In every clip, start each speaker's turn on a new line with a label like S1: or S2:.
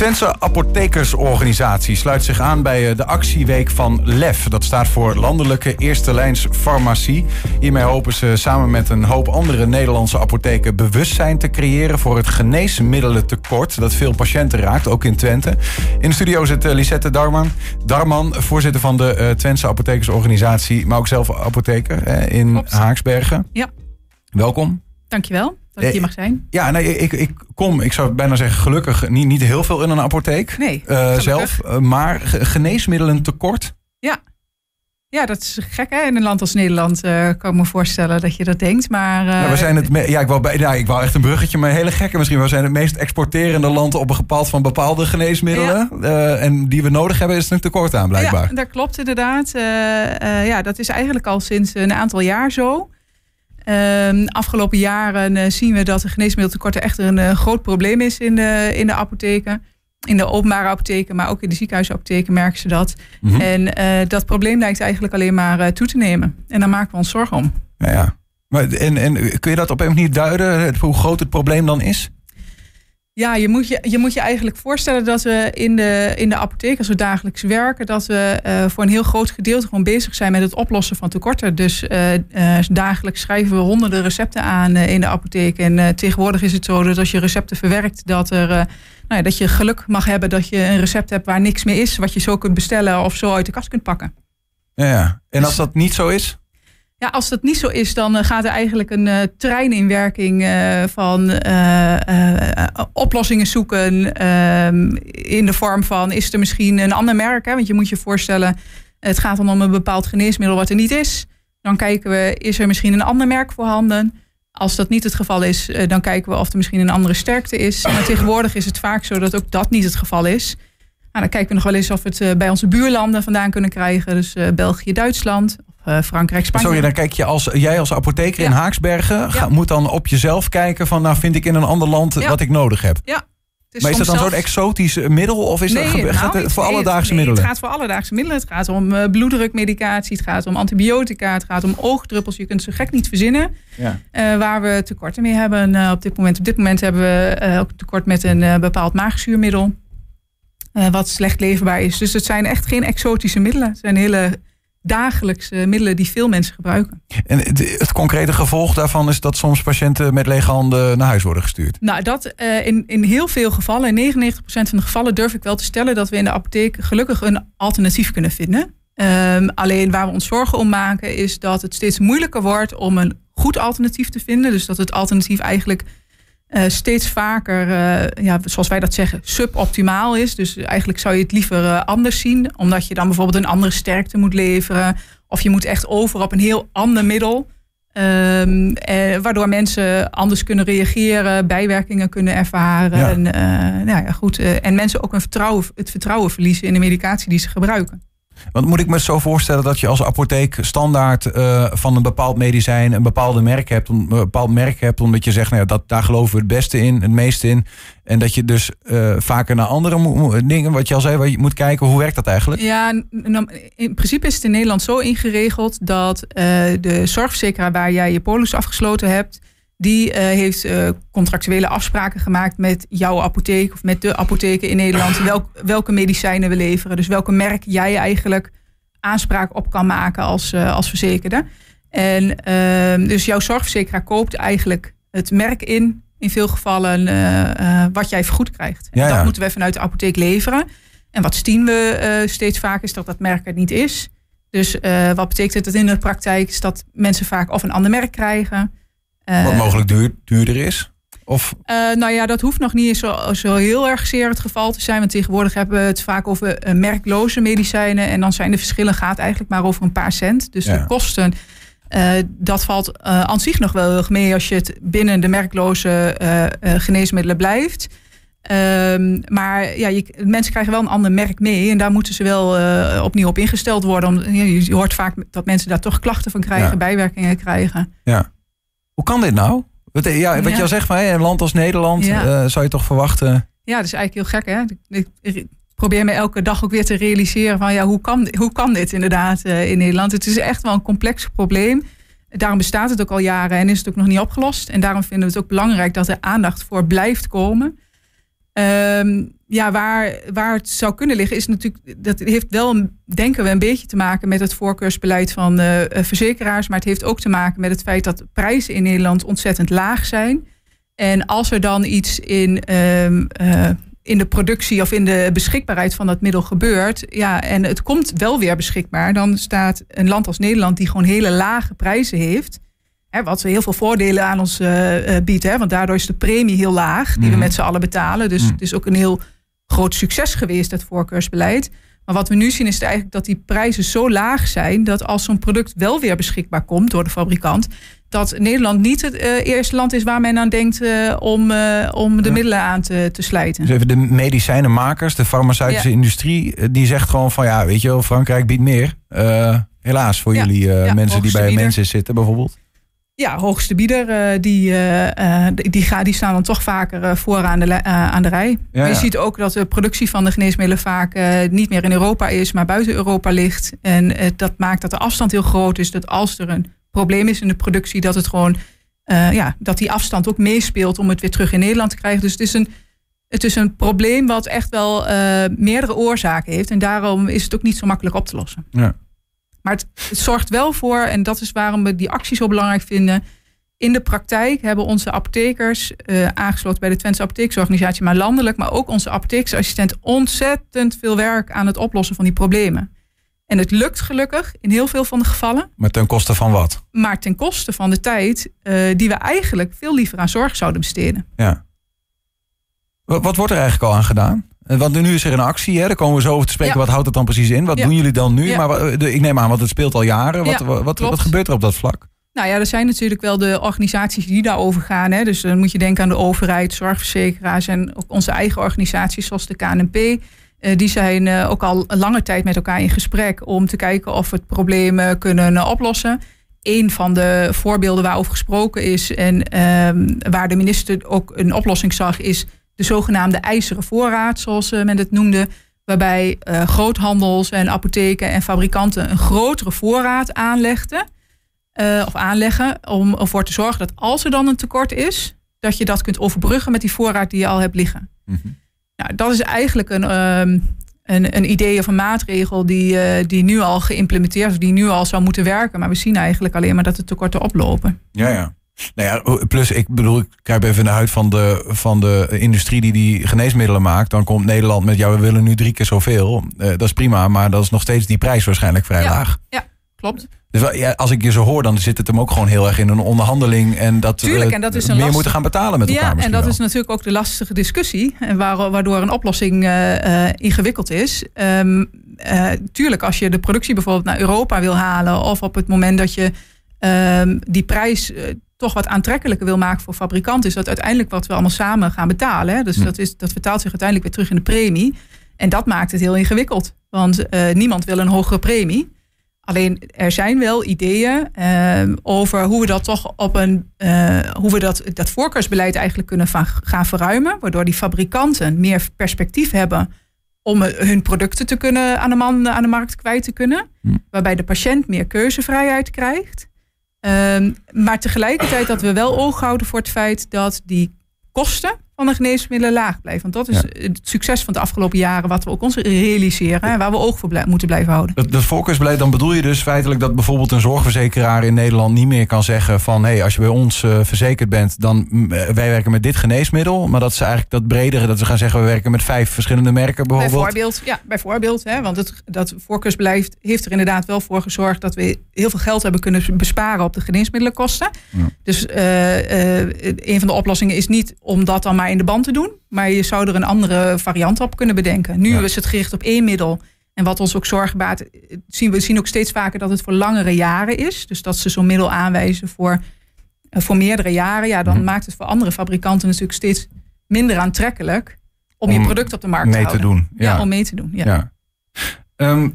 S1: Twentse Apothekersorganisatie sluit zich aan bij eh, de actieweek van LEF. Dat staat voor Landelijke Eerste Lijns Farmacie. Hiermee hopen ze samen met een hoop andere Nederlandse apotheken bewustzijn te creëren voor het geneesmiddelentekort dat veel patiënten raakt, ook in Twente. In de studio zit eh, Lisette Darman, Darman, voorzitter van de uh, Twentse Apothekersorganisatie, maar ook zelf apotheker in. Haaksbergen.
S2: Ja.
S1: Welkom.
S2: Dankjewel dat ik hier mag zijn.
S1: Ja, nee, ik, ik kom, ik zou bijna zeggen, gelukkig niet, niet heel veel in een apotheek.
S2: Nee.
S1: Uh, zelf, uh, maar geneesmiddelen tekort.
S2: Ja. Ja, dat is gek hè. In een land als Nederland uh, kan ik me voorstellen dat je dat denkt. Maar,
S1: ja, we zijn het ja, ik, wou bij, ik wou echt een bruggetje, maar hele gekke misschien. We zijn het meest exporterende land op een gepad van bepaalde geneesmiddelen. Ja. en die we nodig hebben is er een tekort aan blijkbaar.
S2: Ja, dat klopt inderdaad. ja, dat is eigenlijk al sinds een aantal jaar zo. Uh, afgelopen jaren uh, zien we dat de geneesmiddeltekorten echt een uh, groot probleem is in de, in de apotheken. In de openbare apotheken, maar ook in de ziekenhuisapotheken merken ze dat. Mm -hmm. En uh, dat probleem lijkt eigenlijk alleen maar toe te nemen. En daar maken we ons zorgen om.
S1: Ja, ja. Maar, en, en kun je dat op een manier duiden, hoe groot het probleem dan is?
S2: Ja, je moet je, je moet je eigenlijk voorstellen dat we in de, in de apotheek, als we dagelijks werken, dat we uh, voor een heel groot gedeelte gewoon bezig zijn met het oplossen van tekorten. Dus uh, uh, dagelijks schrijven we honderden recepten aan in de apotheek. En tegenwoordig is het zo dat als je recepten verwerkt, dat, er, nou ja, dat je geluk mag hebben dat je een recept hebt waar niks meer is, wat je zo kunt bestellen of zo uit de kast kunt pakken.
S1: Ja. en als dat niet zo is?
S2: Ja, als dat niet zo is, dan uh, gaat er eigenlijk een uh, trein in werking uh, van oplossingen zoeken. Ehm, in de vorm van, is er misschien een ander merk? Hè? Want je moet je voorstellen, het gaat dan om een bepaald geneesmiddel wat er niet is. Dan kijken we, is er misschien een ander merk voorhanden? Als dat niet het geval is, dan kijken we of er misschien een andere sterkte is. Maar tegenwoordig is het vaak zo dat ook dat niet het geval is. Nou, dan kijken we nog wel eens of we het bij onze buurlanden vandaan kunnen krijgen. Dus België, Duitsland uh, Frankrijk, Spanje.
S1: Sorry, dan kijk je als jij als apotheker ja. in Haaksbergen ga, moet dan op jezelf kijken van nou vind ik in een ander land wat ik nodig heb.
S2: Ja.
S1: Maar is dat dan zo'n exotisch middel of is
S2: nee,
S1: dat, gaat
S2: nou,
S1: het voor
S2: nee,
S1: alledaagse
S2: nee,
S1: middelen?
S2: Het gaat voor alledaagse middelen. Het gaat om uh, bloeddrukmedicatie, het gaat om antibiotica, het gaat om oogdruppels. Je kunt ze gek niet verzinnen.
S1: Ja.
S2: Uh, waar we tekorten mee hebben uh, op dit moment. Op dit moment hebben we ook tekort met een bepaald maagzuurmiddel. wat slecht leverbaar is. Dus het zijn echt geen exotische middelen. Het zijn hele dagelijkse middelen die veel mensen gebruiken.
S1: En het, concrete gevolg daarvan is dat soms patiënten met lege handen naar huis worden gestuurd?
S2: Nou, dat uh, in, in heel veel gevallen, in 99% van de gevallen durf ik wel te stellen dat we in de apotheek gelukkig een alternatief kunnen vinden. Um, alleen waar we ons zorgen om maken is dat het steeds moeilijker wordt om een goed alternatief te vinden. Dus dat het alternatief eigenlijk uh, steeds vaker, uh, ja, zoals wij dat zeggen, suboptimaal is. Dus eigenlijk zou je het liever uh, anders zien, omdat je dan bijvoorbeeld een andere sterkte moet leveren. Of je moet echt over op een heel ander middel. Um, waardoor mensen anders kunnen reageren, bijwerkingen kunnen ervaren. Ja. En, nou ja, goed, en mensen ook een vertrouwen, het vertrouwen verliezen in de medicatie die ze gebruiken.
S1: Want moet ik me zo voorstellen dat je als apotheek standaard uh, van een bepaald medicijn een bepaalde merk hebt, een bepaald merk hebt, omdat je zegt, nou ja, dat, daar geloven we het beste in, het meeste in. En dat je dus uh, vaker naar andere dingen, wat je al zei, je moet kijken, hoe werkt dat eigenlijk?
S2: Ja, in principe is het in Nederland zo ingeregeld dat uh, de zorgverzekeraar waar jij je polis afgesloten hebt, die uh, heeft uh, contractuele afspraken gemaakt met jouw apotheek of met de apotheken in Nederland. Welk, welke medicijnen we leveren. Dus welke merk jij eigenlijk aanspraak op kan maken als, uh, als verzekerde. En ehm, dus jouw zorgverzekeraar koopt eigenlijk het merk in, in veel gevallen, wat jij vergoed krijgt. En ja, ja. dat moeten we vanuit de apotheek leveren. En wat zien we steeds vaak is dat dat merk er niet is. Dus wat betekent het in de praktijk? Is dat mensen vaak of een ander merk krijgen.
S1: Uh, Wat mogelijk duur, duurder is? Of?
S2: Uh, nou ja, dat hoeft nog niet zo, zo heel erg zeer het geval te zijn. Want tegenwoordig hebben we het vaak over uh, merkloze medicijnen. En dan zijn de verschillen gaat eigenlijk maar over een paar cent. Dus ja. de kosten, dat valt aan zich nog wel mee als je het binnen de merkloze geneesmiddelen blijft. Um, maar ja, je, mensen krijgen wel een ander merk mee. En daar moeten ze wel opnieuw op ingesteld worden. Om, je hoort vaak dat mensen daar toch klachten van krijgen, ja. bijwerkingen krijgen.
S1: Ja. Hoe kan dit nou? Ja, wat ja. je al zegt, van, een land als Nederland ja. uh, zou je toch verwachten.
S2: Ja, dat is eigenlijk heel gek. Hè? Ik, ik probeer me elke dag ook weer te realiseren van ja, hoe kan, hoe kan dit inderdaad uh, in Nederland? Het is echt wel een complex probleem. Daarom bestaat het ook al jaren en is het ook nog niet opgelost. En daarom vinden we het ook belangrijk dat er aandacht voor blijft komen. Ehm, ja, waar, waar het zou kunnen liggen is natuurlijk, dat heeft wel, denken we, een beetje te maken met het voorkeursbeleid van uh, verzekeraars. Maar het heeft ook te maken met het feit dat prijzen in Nederland ontzettend laag zijn. En als er dan iets in, um, uh, in de productie of in de beschikbaarheid van dat middel gebeurt, ja, en het komt wel weer beschikbaar, dan staat een land als Nederland, die gewoon hele lage prijzen heeft, hè, wat heel veel voordelen aan ons uh, biedt, hè, want daardoor is de premie heel laag, die we mhm. met z'n allen betalen. Dus mhm. het is ook een heel groot succes geweest, het voorkeursbeleid. Maar wat we nu zien is eigenlijk dat die prijzen zo laag zijn dat als zo'n product wel weer beschikbaar komt door de fabrikant, dat Nederland niet het uh, eerste land is waar men aan denkt uh, om, uh, om de middelen aan te, te slijten.
S1: Dus even de medicijnenmakers, de farmaceutische industrie, die zegt gewoon van ja, weet je wel, Frankrijk biedt meer. helaas voor jullie mensen die bij mensen zitten bijvoorbeeld.
S2: Ja, hoogste bieder, die, die, gaan, die staan dan toch vaker vooraan de, aan de rij. je ziet ook dat de productie van de geneesmiddelen vaak niet meer in Europa is, maar buiten Europa ligt. En dat maakt dat de afstand heel groot is. Dat als er een probleem is in de productie, dat het gewoon, uh, ja, dat die afstand ook meespeelt om het weer terug in Nederland te krijgen. Dus het is een, het is een probleem wat echt wel uh, meerdere oorzaken heeft. En daarom is het ook niet zo makkelijk op te lossen. Ja. Maar het, het, zorgt wel voor, en dat is waarom we die actie zo belangrijk vinden. In de praktijk hebben onze apothekers, uh, aangesloten bij de Twentse Apotheeksorganisatie, maar landelijk, maar ook onze apotheeksassistent, ontzettend veel werk aan het oplossen van die problemen. En het lukt gelukkig in heel veel van de gevallen.
S1: Maar ten koste van wat?
S2: Maar ten koste van de tijd uh, die we eigenlijk veel liever aan zorg zouden besteden.
S1: Ja. Wat, wordt er eigenlijk al aan gedaan? Eh, want nu is er een actie, hè? daar komen we zo over te spreken. Wat houdt het dan precies in? Wat doen jullie dan nu? Maar eh, ik neem aan, want het speelt al jaren. Wat, wat, wat, gebeurt er op dat vlak?
S2: Nou ja, er zijn natuurlijk wel de organisaties die daarover gaan. Hè. Dus dan moet je denken aan de overheid, zorgverzekeraars en ook onze eigen organisaties zoals de KNP. Eh, die zijn uh, ook al lange tijd met elkaar in gesprek om te kijken of we het probleem uh, kunnen oplossen. Een van de voorbeelden waarover gesproken is en ehm, waar de minister ook een oplossing zag, is de zogenaamde ijzeren voorraad, zoals men het noemde. Waarbij groothandels en apotheken en fabrikanten een grotere voorraad aanlegden. of aanleggen om ervoor te zorgen dat als er dan een tekort is, dat je dat kunt overbruggen met die voorraad die je al hebt liggen. Mm nou, dat is eigenlijk een, ehm, een, een, idee of een maatregel die, uh, die nu al geïmplementeerd is, die nu al zou moeten werken. Maar we zien eigenlijk alleen maar dat de tekorten oplopen.
S1: Ja, ja. Nou ja, plus ik bedoel, ik kijk even in de huid van de, van de industrie die die geneesmiddelen maakt. Dan komt Nederland met, ja, we willen nu drie keer zoveel. Uh, dat is prima, maar dat is nog steeds die prijs waarschijnlijk vrij laag.
S2: Ja, klopt.
S1: Dus ja, als ik je zo hoor, dan zit het hem ook gewoon heel erg in een onderhandeling. En dat
S2: Tuurlijk, en dat is een
S1: meer moeten gaan betalen met elkaar.
S2: Ja, en dat is natuurlijk ook de lastige discussie. En waardoor een oplossing uh, ingewikkeld is. Um, uh, tuurlijk, als je de productie bijvoorbeeld naar Europa wil halen. Of op het moment dat je um, die prijs toch wat aantrekkelijker wil maken voor fabrikanten. Is dat uiteindelijk wat we allemaal samen gaan betalen. Hè? Dus hm. dat, is, dat vertaalt zich uiteindelijk weer terug in de premie. En dat maakt het heel ingewikkeld. Want niemand wil een hogere premie. Alleen er zijn wel ideeën uh, over hoe we dat toch op een uh, hoe we dat, dat voorkeursbeleid eigenlijk kunnen van, gaan verruimen. Waardoor die fabrikanten meer perspectief hebben om hun producten te kunnen aan de, man, aan de markt kwijt te kunnen. Hm. Waarbij de patiënt meer keuzevrijheid krijgt. Uh, maar tegelijkertijd dat we wel oog houden voor het feit dat die kosten van de geneesmiddelen laag blijven. Want dat is het succes van de afgelopen jaren, wat we ook ons realiseren en waar we oog voor moeten blijven houden.
S1: Dat, dat voorkeursbeleid, dan bedoel je dus feitelijk dat bijvoorbeeld een zorgverzekeraar in Nederland niet meer kan zeggen van hé, hey, als je bij ons uh, verzekerd bent, dan uh, wij werken met dit geneesmiddel. Maar dat ze eigenlijk dat bredere, dat ze gaan zeggen we werken met vijf verschillende merken bijvoorbeeld.
S2: Bijvoorbeeld, ja, bijvoorbeeld. Hè, want het, dat voorkeursbeleid heeft er inderdaad wel voor gezorgd dat we heel veel geld hebben kunnen besparen op de geneesmiddelenkosten. Ja. Dus uh, een van de oplossingen is niet om dat dan maar in de band te doen. Maar je zou er een andere variant op kunnen bedenken. Nu is het gericht op één middel. En wat ons ook zorgen baat, zien we zien ook steeds vaker dat het voor langere jaren is. Dus dat ze zo'n middel aanwijzen voor, eh, voor meerdere jaren. Ja, dan mhm. maakt het voor andere fabrikanten natuurlijk steeds minder aantrekkelijk om, je product op de markt
S1: mee
S2: te,
S1: doen.
S2: Ja. om mee te doen. ja.
S1: Um,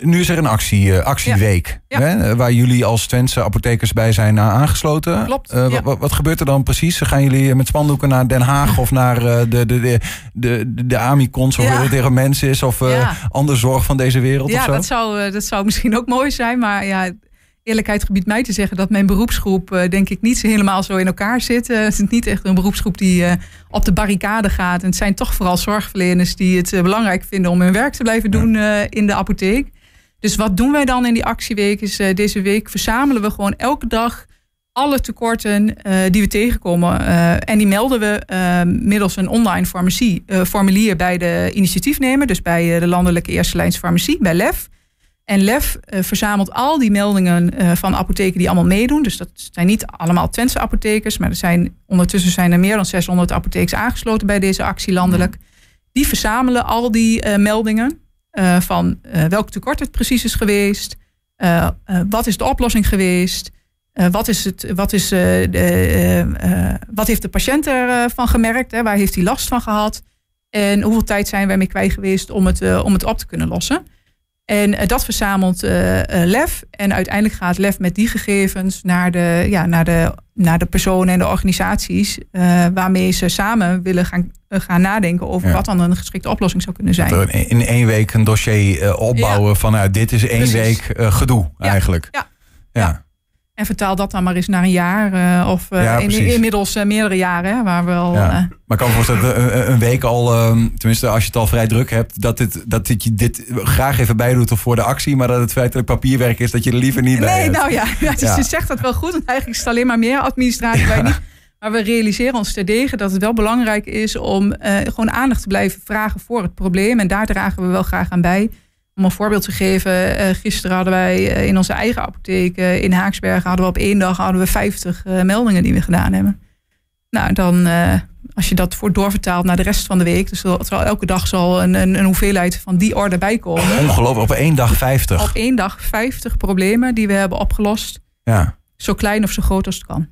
S1: nu is er een actie, uh, actieweek. Hè, waar jullie als Twentse apothekers bij zijn uh, aangesloten.
S2: Klopt.
S1: Uh, wat gebeurt er dan precies? Gaan jullie met spandoeken naar Den Haag of naar de, de, de, de, de Amicons of ja. tegen mensen is of andere zorg van deze wereld?
S2: Ja,
S1: of zo?
S2: Dat, zou, dat zou misschien ook mooi zijn. Maar ja, eerlijkheid gebiedt mij te zeggen dat mijn beroepsgroep, uh, denk ik, niet helemaal zo in elkaar zit. Uh, het is niet echt een beroepsgroep die uh, op de barricade gaat. En het zijn toch vooral zorgverleners die het belangrijk vinden om hun werk te blijven doen in de apotheek. Dus wat doen wij dan in die actieweek? Is deze week verzamelen we gewoon elke dag alle tekorten die we tegenkomen. en die melden we middels een online farmacie, formulier bij de initiatiefnemer, dus bij de landelijke eerste lijns farmacie, bij LEF. En LEF uh, verzamelt al die meldingen uh, van apotheken die allemaal meedoen. Dus dat zijn niet allemaal Twentse apothekers, maar er zijn, ondertussen zijn er meer dan 600 apothekers aangesloten bij deze actie landelijk. Die verzamelen al die uh, meldingen van welk tekort het precies is geweest, wat is de oplossing geweest, wat, is het, wat, is, wat heeft de patiënt ervan gemerkt, hè, waar heeft hij last van gehad en hoeveel tijd zijn wij mee kwijt geweest om het, om het op te kunnen lossen. En uh, dat verzamelt uh, LEF. En uiteindelijk gaat LEF met die gegevens naar de, ja, naar de, naar de personen en de organisaties. waarmee ze samen willen gaan, gaan nadenken over wat dan een geschikte oplossing zou kunnen zijn.
S1: Dat in één week een dossier opbouwen ja. van nou, dit is één Precies. week gedoe eigenlijk.
S2: ja. ja. En vertaal dat dan maar eens naar een jaar. Uh, of uh, in, inmiddels uh, meerdere jaren. Hè, waar wel, ja.
S1: maar ik kan me voorstellen een, een week al, ehm, tenminste als je het al vrij druk hebt, dat, dit, dat dit, je dit graag even bij doet voor de actie, maar dat het feitelijk papierwerk is dat je er liever niet bij
S2: nee,
S1: hebt.
S2: nou ja, ja, dus ja. je zegt dat wel goed. Want eigenlijk is het alleen maar meer administratie. Bij niet. Maar we realiseren ons terdege dat het wel belangrijk is om gewoon aandacht te blijven vragen voor het probleem. En daar dragen we wel graag aan bij. Om een voorbeeld te geven, uh, gisteren hadden wij uh, in onze eigen apotheek uh, in Haaksbergen hadden we op één dag hadden we 50 meldingen die we gedaan hebben. Nou, dan als je dat voor doorvertaalt naar de rest van de week, dus zal, zal elke dag zal een, een, een, hoeveelheid van die orde bijkomen.
S1: Ongelooflijk, op één dag 50.
S2: Op één dag 50 problemen die we hebben opgelost.
S1: Ja.
S2: Zo klein of zo groot als het kan.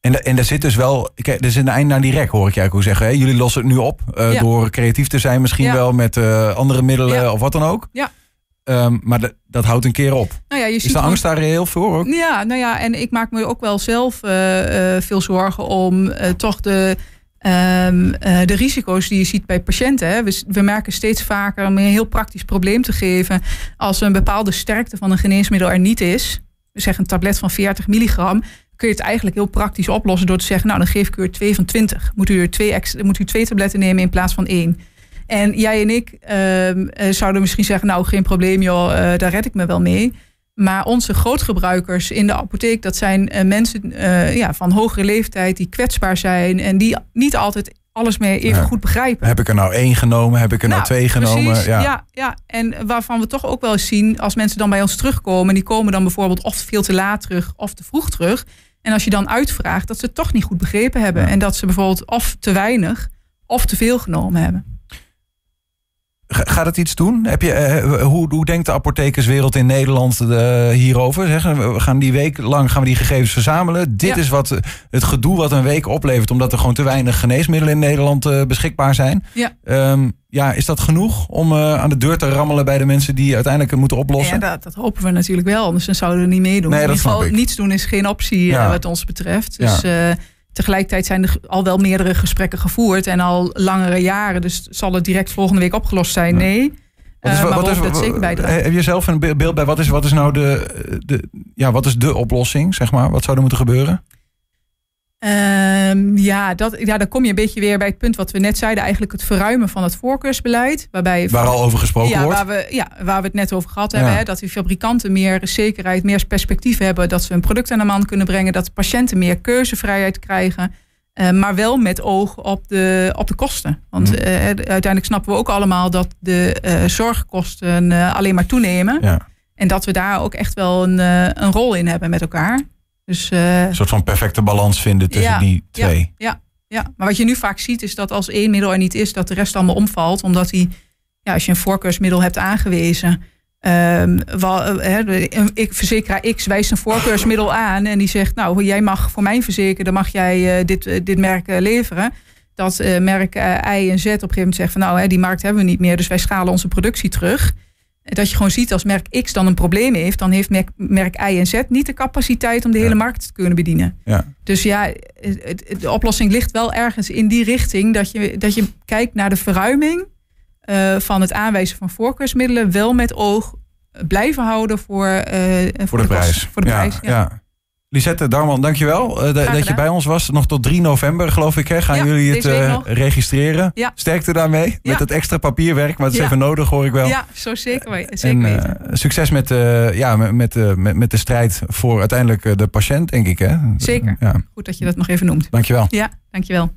S1: En, en er zit dus wel, kijk, er zit een eind naar die rek, hoor ik jij ook zeggen. Hè? Jullie lossen het nu op ja. door creatief te zijn, misschien ja. wel met andere middelen ja. of wat dan ook.
S2: Ja.
S1: Um, maar dat, dat houdt een keer op.
S2: Nou ja, je
S1: is
S2: ziet
S1: de angst daar reëel voor? Ook?
S2: Ja, nou ja, en ik maak me ook wel zelf uh, uh, veel zorgen om uh, toch de, um, de risico's die je ziet bij patiënten. Hè. We, we, merken steeds vaker een heel praktisch probleem te geven als een bepaalde sterkte van een geneesmiddel er niet is. We zeggen een tablet van 40 milligram. Kun je het eigenlijk heel praktisch oplossen door te zeggen: Nou, dan geef ik u er twee van 20. Moet u, er twee, moet u twee tabletten nemen in plaats van één. En jij en ik uh, zouden misschien zeggen, nou geen probleem joh, uh, daar red ik me wel mee. Maar onze grootgebruikers in de apotheek, dat zijn uh, mensen ja, van hogere leeftijd die kwetsbaar zijn en die niet altijd alles meer even ja. goed begrijpen.
S1: Heb ik er nou één genomen? Heb ik er nou, nou twee genomen?
S2: Ja. ja. Ja, en waarvan we toch ook wel eens zien, als mensen dan bij ons terugkomen, die komen dan bijvoorbeeld of veel te laat terug of te vroeg terug. En als je dan uitvraagt, dat ze het toch niet goed begrepen hebben. Ja. En dat ze bijvoorbeeld of te weinig of te veel genomen hebben.
S1: Gaat het iets doen? Heb je, uh, hoe, hoe denkt de apothekerswereld in Nederland uh, hierover? Zeggen we gaan die week lang gaan we die gegevens verzamelen. Dit ja. is wat het gedoe wat een week oplevert, omdat er gewoon te weinig geneesmiddelen in Nederland uh, beschikbaar zijn.
S2: Ja.
S1: Um, ja, is dat genoeg om aan de deur te rammelen bij de mensen die uiteindelijk het moeten oplossen?
S2: Ja, dat, dat, hopen we natuurlijk wel, anders zouden we niet meedoen.
S1: Nee,
S2: in
S1: ieder
S2: geval, niets doen is geen optie ja. wat ons betreft. Dus ja. Tegelijkertijd zijn er al wel meerdere gesprekken gevoerd en al langere jaren. Dus zal het direct volgende week opgelost zijn? Nee.
S1: Wat is, uh, wat is, dat zeker bijdragen. Heb je zelf een beeld bij wat is, wat is nou de, de, ja, wat is de oplossing, zeg maar? Wat zou er moeten gebeuren?
S2: Um, ja, dat, ja, dan kom je een beetje weer bij het punt wat we net zeiden. Eigenlijk het verruimen van het voorkeursbeleid. Waarbij
S1: waar al over gesproken
S2: ja,
S1: wordt.
S2: Waar we, ja, waar we het net over gehad hebben. Hè, dat die fabrikanten meer zekerheid, meer perspectief hebben. Dat ze een product aan de man kunnen brengen. Dat patiënten meer keuzevrijheid krijgen. Uh, maar wel met oog op de, op de kosten. Want mm. uh, uiteindelijk snappen we ook allemaal dat de uh, zorgkosten alleen maar toenemen.
S1: Ja.
S2: En dat we daar ook echt wel een, een rol in hebben met elkaar. Dus,
S1: een soort van perfecte balans vinden tussen
S2: ja,
S1: die twee.
S2: Ja, ja, ja, maar wat je nu vaak ziet is dat als één middel er niet is, dat de rest allemaal omvalt. Omdat die, ja, als je een voorkeursmiddel hebt aangewezen, Um, wel, he, ik, verzekeraar X wijst een voorkeursmiddel aan en die zegt, nou, jij mag voor mijn verzekeren, mag jij uh, dit, uh, dit merk uh, leveren. Dat merk I en Z op een gegeven moment zegt van, nou, die markt hebben we niet meer, dus wij schalen onze productie terug. Dat je gewoon ziet als merk X dan een probleem heeft, dan heeft merk, merk I en Z niet de capaciteit om de ja. hele markt te kunnen bedienen.
S1: Ja.
S2: Dus ja, de oplossing ligt wel ergens in die richting dat je, dat je kijkt naar de verruiming uh, van het aanwijzen van voorkeursmiddelen wel met oog blijven houden voor, uh,
S1: voor, voor, de, prijs.
S2: Voor de
S1: ja,
S2: prijs.
S1: Ja. Lisette Darman, dankjewel uh, dat je bij ons was. Nog tot 3 november, geloof ik, hè, gaan jullie het uh, registreren.
S2: Ja.
S1: Sterkte daarmee, met het extra papierwerk. Maar het is even nodig, hoor ik wel.
S2: Ja, zo zeker, zeker
S1: en, succes met, ja, met, met, met, met de strijd voor uiteindelijk de patiënt, denk ik. Hè?
S2: Zeker. Goed dat je dat nog even noemt.
S1: Dankjewel.
S2: Ja, dankjewel.